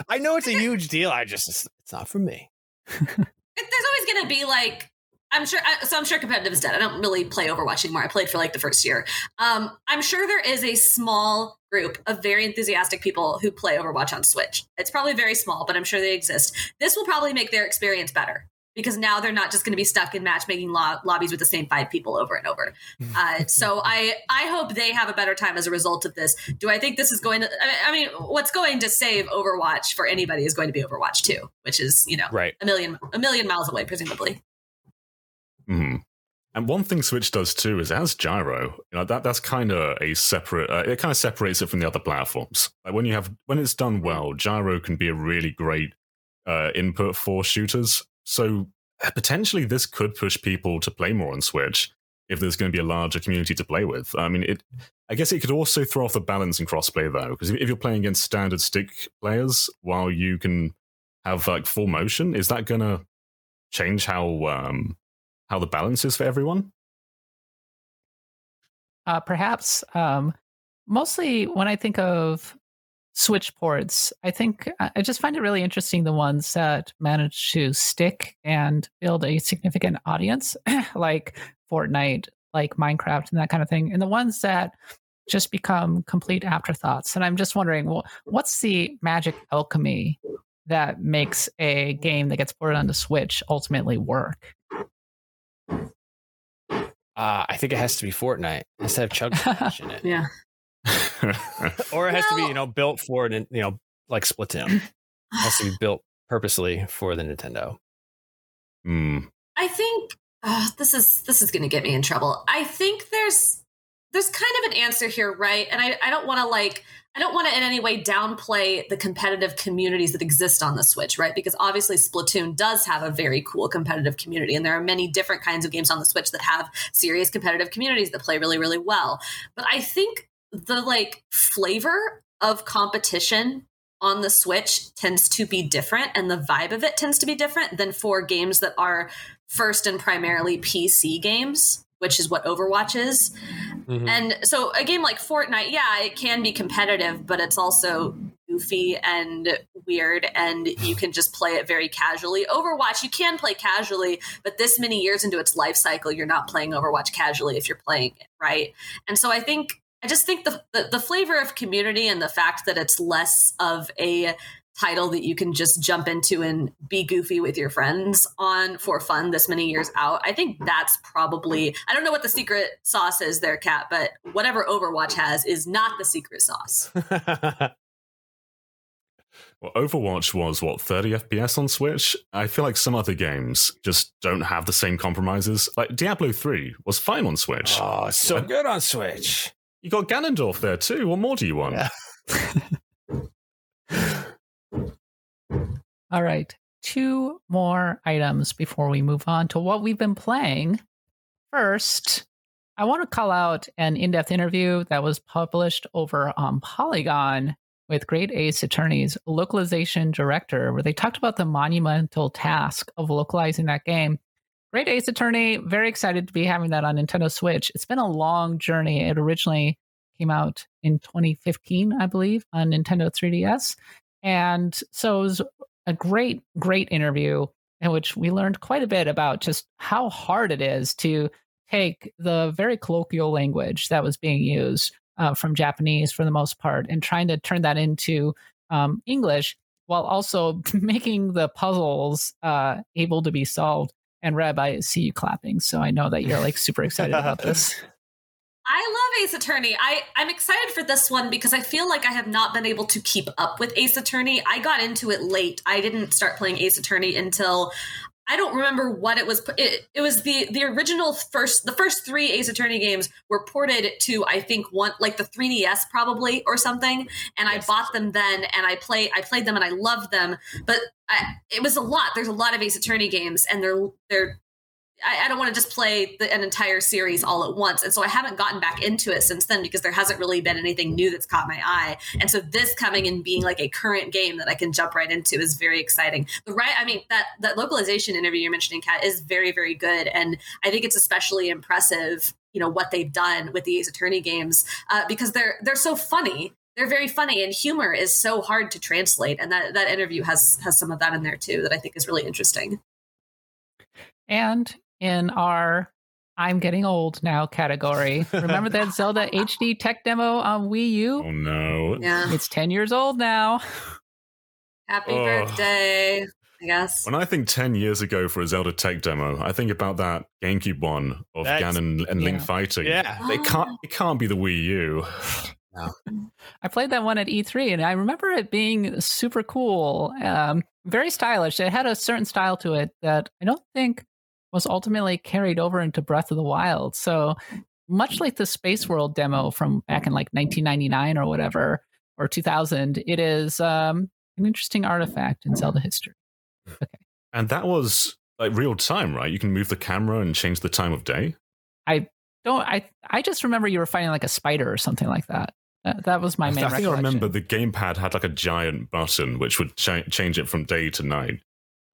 I know it's a huge deal. I just it's not for me. [laughs] there's always going to be like I'm sure. I- So I'm sure competitive is dead. I don't really play Overwatch anymore. I played for like the first year. Um, I'm sure there is a small group of very enthusiastic people who play Overwatch on Switch. It's probably very small, but I'm sure they exist. This will probably make their experience better because now they're not just going to be stuck in matchmaking lo- lobbies with the same five people over and over. Uh, so I I hope they have a better time as a result of this. Do I think this is going to? I I mean, what's going to save Overwatch for anybody is going to be Overwatch 2, which is you know Right. a million a million miles away presumably. hmm And one thing Switch does too is it has gyro. You know that that's kind of a separate. Uh, it kind of separates it from the other platforms. Like when you have when it's done well, gyro can be a really great uh, input for shooters. So uh, potentially this could push people to play more on Switch if there's going to be a larger community to play with. I mean, it. I guess it could also throw off the balance in crossplay though, because if, if you're playing against standard stick players while you can have like full motion, is that going to change how um, how the balance is for everyone? uh, perhaps um, mostly when I think of Switch ports, I think I I just find it really interesting the ones that manage to stick and build a significant audience, [clears throat] like Fortnite, like Minecraft, and that kind of thing, and the ones that just become complete afterthoughts. And I'm just wondering, well, what's the magic alchemy that makes a game that gets ported onto Switch ultimately work? Uh, I think it has to be Fortnite. It has [laughs] to have Chug Splash in it, Yeah. [laughs] or it has to be you know built for it, you know, like Splatoon. It has to be built purposely for the Nintendo. Hmm. I think uh, this is this is going to get me in trouble. I think there's there's kind of an answer here, right? And I, I don't want to like I don't want to in any way downplay the competitive communities that exist on the Switch, right? Because obviously Splatoon does have a very cool competitive community, and there are many different kinds of games on the Switch that have serious competitive communities that play really, really well. But I think the like flavor of competition on the Switch tends to be different and the vibe of it tends to be different than for games that are first and primarily PC games, which is what Overwatch is. Mhm. And so a game like Fortnite, yeah, it can be competitive, but it's also goofy and weird and you can just play it very casually. Overwatch, you can play casually, but this many years into its life cycle, you're not playing Overwatch casually if you're playing it, right? And so I think I just think the, the the flavor of community and the fact that it's less of a title that you can just jump into and be goofy with your friends on for fun this many years out. I think that's probably I don't know what the secret sauce is there, Kat, but whatever Overwatch has is not the secret sauce. [laughs] Well, Overwatch was what 30 FPS on Switch. I feel like some other games just don't have the same compromises. Like Diablo 3 was fine on Switch. oh, so good on Switch. You got Ganondorf there too. What more do you want? Yeah. [laughs] All right. Two more items before we move on to what we've been playing. First, I want to call out an in depth interview that was published over on Polygon with Great Ace Attorney's localization director, where they talked about the monumental task of localizing that game. Great Ace Attorney, very excited to be having that on Nintendo Switch. It's been a long journey. It originally came out in 2015, I believe, on Nintendo 3DS. And so it was a great, great interview in which we learned quite a bit about just how hard it is to take the very colloquial language that was being used uh, from Japanese for the most part, and trying to turn that into um, English while also [laughs] making the puzzles uh, able to be solved. And Reb, I see you clapping, so I know that you're like super excited about [laughs] this. I love Ace Attorney. I, I'm excited for this one because I feel like I have not been able to keep up with Ace Attorney. I got into it late. I didn't start playing Ace Attorney until I don't remember what it was. It, it was the the original first the first three Ace Attorney games were ported to I think one like the 3DS probably or something, and yes. I bought them then and I play I played them and I loved them, but I, it was a lot. There's a lot of Ace Attorney games and they're they're I, I don't want to just play the, an entire series all at once. And so I haven't gotten back into it since then because there hasn't really been anything new that's caught my eye. And so this coming and being like a current game that I can jump right into is very exciting. The right, I mean, that, that localization interview you're mentioning, Kat, is very, very good. And I think it's especially impressive, you know, what they've done with the Ace Attorney games uh, because they're, they're so funny they're very funny and humor is so hard to translate and that that interview has has some of that in there too that i think is really interesting and in our I'm getting old now category. Remember that [laughs] Zelda HD tech demo on Wii U? Oh no. Yeah. It's 10 years old now. Happy oh. birthday. I guess. When I think 10 years ago for a Zelda tech demo, I think about that GameCube one of That's, Ganon and yeah. Link fighting. Yeah. [gasps] It can't it can't be the Wii U. [sighs] No. I played that one at E3 and I remember it being super cool. Um, very stylish. It had a certain style to it that I don't think was ultimately carried over into Breath of the Wild. So much like the Space World demo from back in like 1999 or whatever, or 2000, it is um, an interesting artifact in Zelda history. Okay. And that was like real time, right? You can move the camera and change the time of day. I don't. I I just remember you were fighting like a spider or something like that. That, that was my main. I think I remember the gamepad had like a giant button which would cha- change it from day to night,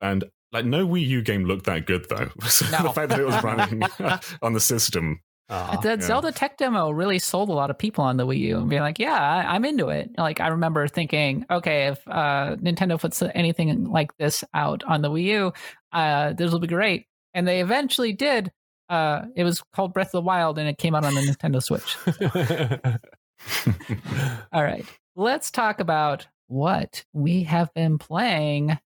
and like no Wii U game looked that good though. [laughs] So no. the fact that it was running [laughs] on the system. Uh, that yeah. Zelda tech demo really sold a lot of people on the Wii U and being like, yeah, I, am into it. Like I remember thinking, okay, if uh, Nintendo puts anything like this out on the Wii U, uh, this will be great. And they eventually did. Uh, it was called Breath of the Wild, and it came out on the Nintendo Switch. [laughs] All right, let's talk about what we have been playing.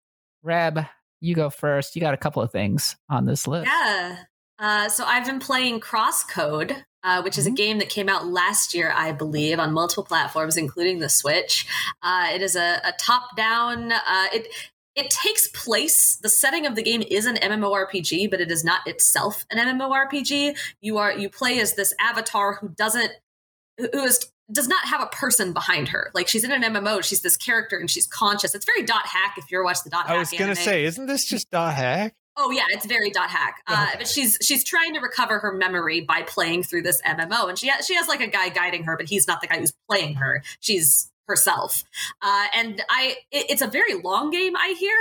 Reb, you go first. You got a couple of things on this list. Yeah. Uh, so I've been playing Crosscode, uh, which is a mm-hmm. game that came out last year, I believe, on multiple platforms, including the Switch. Uh, it is a, a top-down. Uh, it it takes place. The setting of the game is an MMORPG, but it is not itself an MMORPG. You are you play as this avatar who doesn't who is does not have a person behind her. Like she's in an MMO, she's this character and she's conscious. It's very dot hack if you're watching the dot I hack. I was gonna say, isn't this just dot hack? Oh yeah, it's very dot hack. Uh, but she's she's trying to recover her memory by playing through this MMO, and she ha- she has like a guy guiding her, but he's not the guy who's playing her. She's herself. Uh, and I, it, it's a very long game. I hear,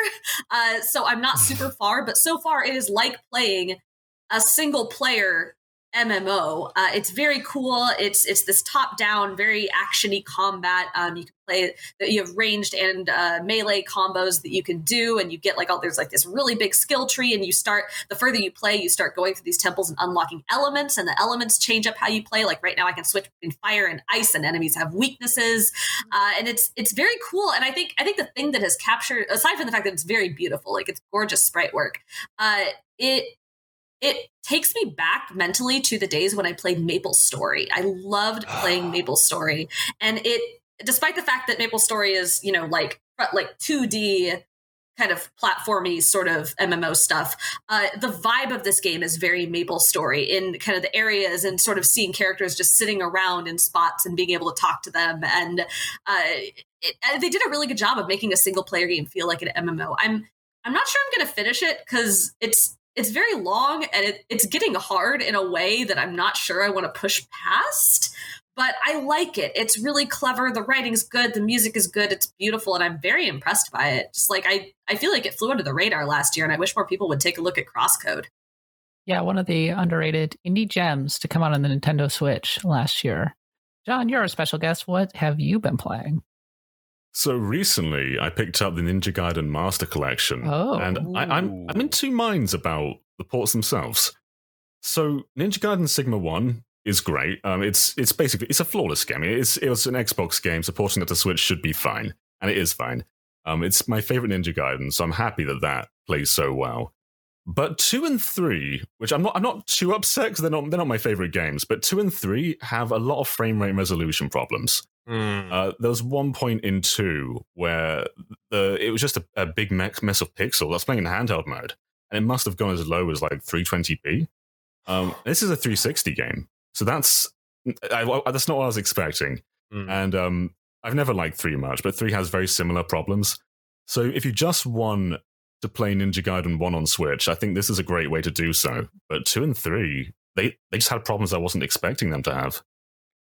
uh, so I'm not super [sighs] far, but so far it is like playing a single player MMO. Uh, it's very cool. It's it's this top down, very actiony combat. Um, you can play. that You have ranged and uh, melee combos that you can do, and you get like all there's like this really big skill tree. And you start the further you play, you start going through these temples and unlocking elements, and the elements change up how you play. Like right now, I can switch between fire and ice, and enemies have weaknesses, uh, and it's it's very cool. And I think I think the thing that has captured, aside from the fact that it's very beautiful, like it's gorgeous sprite work, uh, it it takes me back mentally to the days when I played Maple Story. I loved playing Maple Story, and it, despite the fact that Maple Story is, you know, like like two D kind of platformy sort of MMO stuff. Uh, the vibe of this game is very Maple Story in kind of the areas and sort of seeing characters just sitting around in spots and being able to talk to them. And uh, it, they did a really good job of making a single player game feel like an MMO. I'm I'm not sure I'm going to finish it because it's it's very long and it, it's getting hard in a way that I'm not sure I want to push past. But I like it. It's really clever. The writing's good. The music is good. It's beautiful, and I'm very impressed by it. Just like I, I feel like it flew under the radar last year, and I wish more people would take a look at Crosscode. Yeah, one of the underrated indie gems to come out on the Nintendo Switch last year. John, you're a special guest. What have you been playing? So recently, I picked up the Ninja Gaiden Master Collection, oh. and I, am I'm, I'm in two minds about the ports themselves. So Ninja Gaiden Sigma One is great. Um, it's it's basically it's a flawless game. It's it was an Xbox game supporting it to Switch should be fine, and it is fine. Um, it's my favorite Ninja Gaiden, so I'm happy that that plays so well. But two and three, which I'm not, I'm not too upset because they're not, they're not my favorite games. But two and three have a lot of frame rate resolution problems. Mm. Uh, there was one point in two where the it was just a, a big mess, of pixels. I was playing in handheld mode, and it must have gone as low as like 320p. Um, [sighs] this is a 360 game, so that's I, I- that's not what I was expecting. Mm. And um, I've never liked three much, but three has very similar problems. So if you just want to play Ninja Gaiden one on Switch, I think this is a great way to do so. But two and three, they they just had problems I wasn't expecting them to have.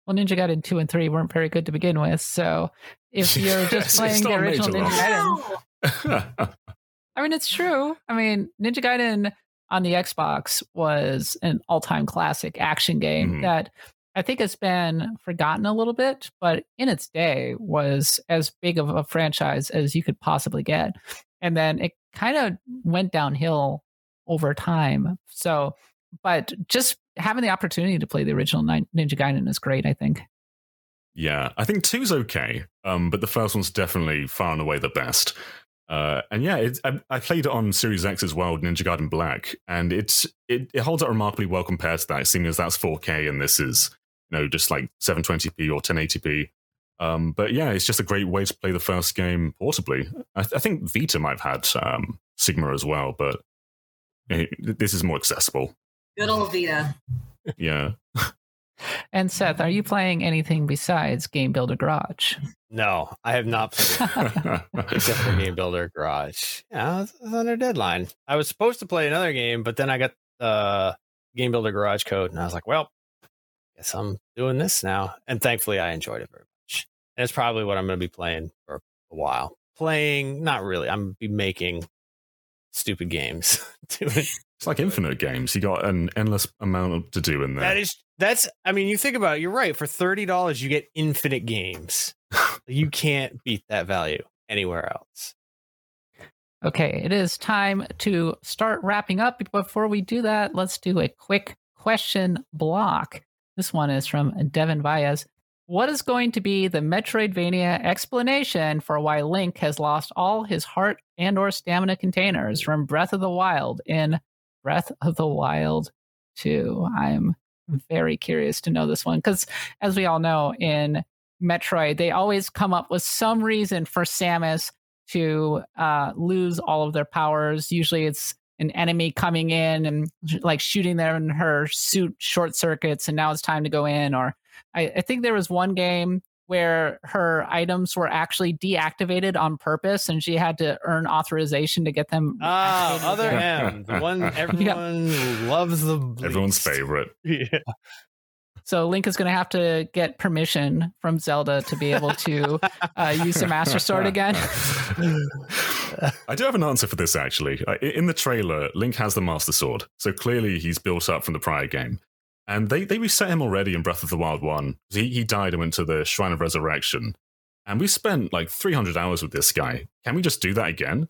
Well, Ninja Gaiden 2 and 3 weren't very good to begin with. So if [laughs] you're just playing the original Ninja loss. Gaiden, [laughs] I mean, it's true. I mean, Ninja Gaiden on the Xbox was an all time classic action game Mhm. that I think has been forgotten a little bit, but in its day was as big of a franchise as you could possibly get. And then it kind of went downhill over time. So, but just having the opportunity to play the original Ninja Gaiden is great, I think. Yeah, I think two's okay, um, but the first one's definitely far and away the best. Uh, and yeah, it, I, I played it on Series X as well, Ninja Gaiden Black, and it, it holds up remarkably well compared to that, seeing as that's 4K and this is you know just like 720p or 1080p. Um, but yeah, it's just a great way to play the first game portably. I, th- I think Vita might have had um, Sigma as well, but eh, this is more accessible. Good old Vita. Yeah. And Seth, are you playing anything besides Game Builder Garage? No, I have not played [laughs] except for Game Builder Garage. Yeah, it's it's under deadline. I was supposed to play another game, but then I got the Game Builder Garage code, and I was like, well, guess I'm doing this now. And thankfully, I enjoyed it very much. And it's probably what I'm going to be playing for a while. Playing, not really. I'm gonna be making stupid games. [laughs] Doing It's like infinite games. You got an endless amount to do in there. That is that's I mean, you think about it, you're right. For thirty dollars you get infinite games. [laughs] you can't beat that value anywhere else. Okay, it is time to start wrapping up. Before we do that, let's do a quick question block. This one is from Devin Baez. What is going to be the Metroidvania explanation for why Link has lost all his heart and or stamina containers from Breath of the Wild in Breath of the Wild 2? I'm very curious to know this one because as we all know in Metroid, they always come up with some reason for Samus to uh, lose all of their powers. Usually it's an enemy coming in and like shooting them in her suit short circuits, and now it's time to go in. Or I, I think there was one game where her items were actually deactivated on purpose and she had to earn authorization to get them. Ah, activated other again. M, the [laughs] one [laughs] everyone loves the Everyone's favorite. [laughs] Yeah. So Link is going to have to get permission from Zelda to be able to uh, use the Master Sword again. [laughs] I do have an answer for this actually. Uh, In the trailer, Link has the Master Sword, so clearly he's built up from the prior game. And they, they reset him already in Breath of the Wild 1. He, he died and went to the Shrine of Resurrection. And we spent like 300 hours with this guy. Can we just do that again?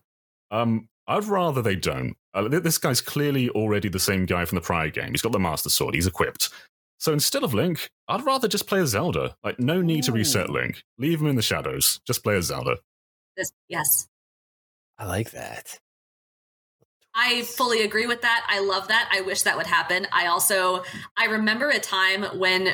Um, I'd rather they don't. Uh, this guy's clearly already the same guy from the prior game. He's got the Master Sword, he's equipped. So instead of Link, I'd rather just play as Zelda. Like, no need to reset Link. Leave him in the shadows. Just play as Zelda. This, yes. I like that. I fully agree with that. I love that. I wish that would happen. I also I remember a time when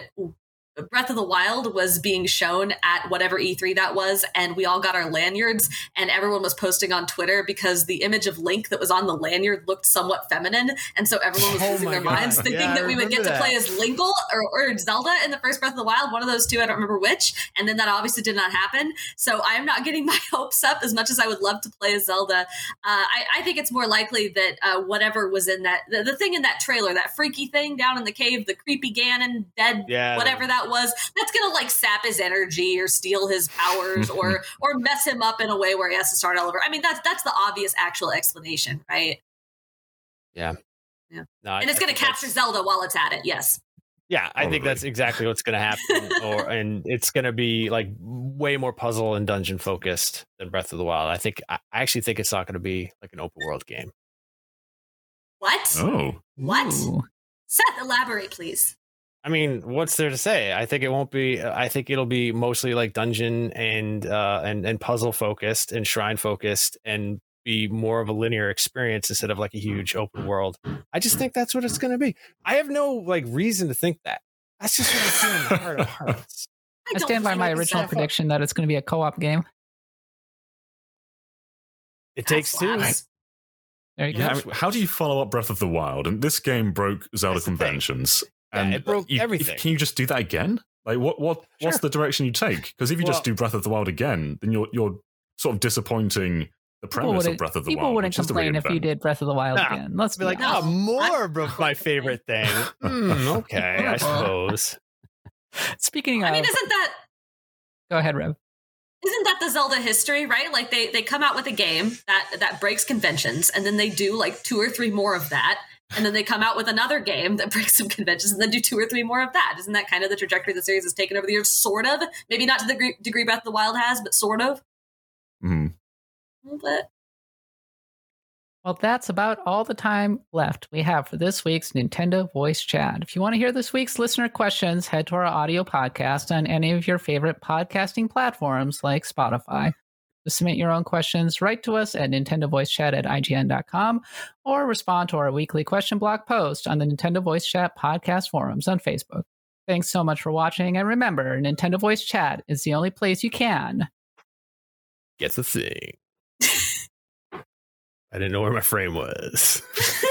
Breath of the Wild was being shown at whatever E3 that was, and we all got our lanyards, and everyone was posting on Twitter because the image of Link that was on the lanyard looked somewhat feminine, and so everyone was [laughs] Oh losing their minds thinking Yeah, that we would get remember to play as Linkle or, or Zelda in the first Breath of the Wild, one of those two. I don't remember which, and then that obviously did not happen. So I am not getting [laughs] my hopes up as much as I would love to play as Zelda. Uh, I, I think it's more likely that uh, whatever was in that the, the thing in that trailer, that freaky thing down in the cave, the creepy Ganon dead, Yeah. whatever that was, that's gonna like sap his energy or steal his powers or [laughs] or mess him up in a way where he has to start all over. I mean, that's that's the obvious actual explanation, right? Yeah. Yeah. No, I- and it's gonna capture Zelda while it's at it. Yes. Yeah, I think that's exactly what's going to happen, or [laughs] and it's going to be like way more puzzle and dungeon focused than Breath of the Wild. I think I I actually think it's not going to be like an open world game. What? Oh. What? Ooh. Seth, elaborate, please. I mean, what's there to say? I think it won't be. I think it'll be mostly like dungeon and uh, and and puzzle focused and shrine focused, and be more of a linear experience instead of like a huge open world. I just think that's what it's going to be. I have no like reason to think that. That's just what I feel in my heart of hearts. [laughs] I stand by my original prediction that it's going to be a co-op game. It takes two. There you Yeah, go. I mean, how do you follow up Breath of the Wild? And this game broke Zelda That's the thing. conventions. Yeah, and it broke you- you- everything. Can you just do that again? Like, what what what's the direction you take? Because if you Well- just do Breath of the Wild again, then you're you're sort of disappointing the People premise of wouldn't, Breath of the people Wild. People wouldn't which is to complain if you did Breath of the Wild Nah. again. Let's be like, honest. oh, more of [laughs] my favorite thing. Hmm, [laughs] okay, I [laughs] suppose. Speaking of, I mean, isn't that go ahead, Reb. isn't that the Zelda history, right? Like they they come out with a game that that breaks conventions, and then they do like two or three more of that, and then they come out with another game that [laughs] breaks some conventions, and then do two or three more of that. Isn't that kind of the trajectory the series has taken over the years? Sort of, maybe not to the degree, degree Breath of the Wild has, but sort of. Mhm. A little bit. Well, that's about all the time left we have for this week's Nintendo Voice Chat. If you want to hear this week's listener questions, head to our audio podcast on any of your favorite podcasting platforms like Spotify. To submit your own questions, write to us at nintendovoicechat at ign.com or respond to our weekly question block post on the Nintendo Voice Chat podcast forums on Facebook. Thanks so much for watching, and remember, Nintendo Voice Chat is the only place you can Get the thing. [laughs] I didn't know where my frame was. [laughs]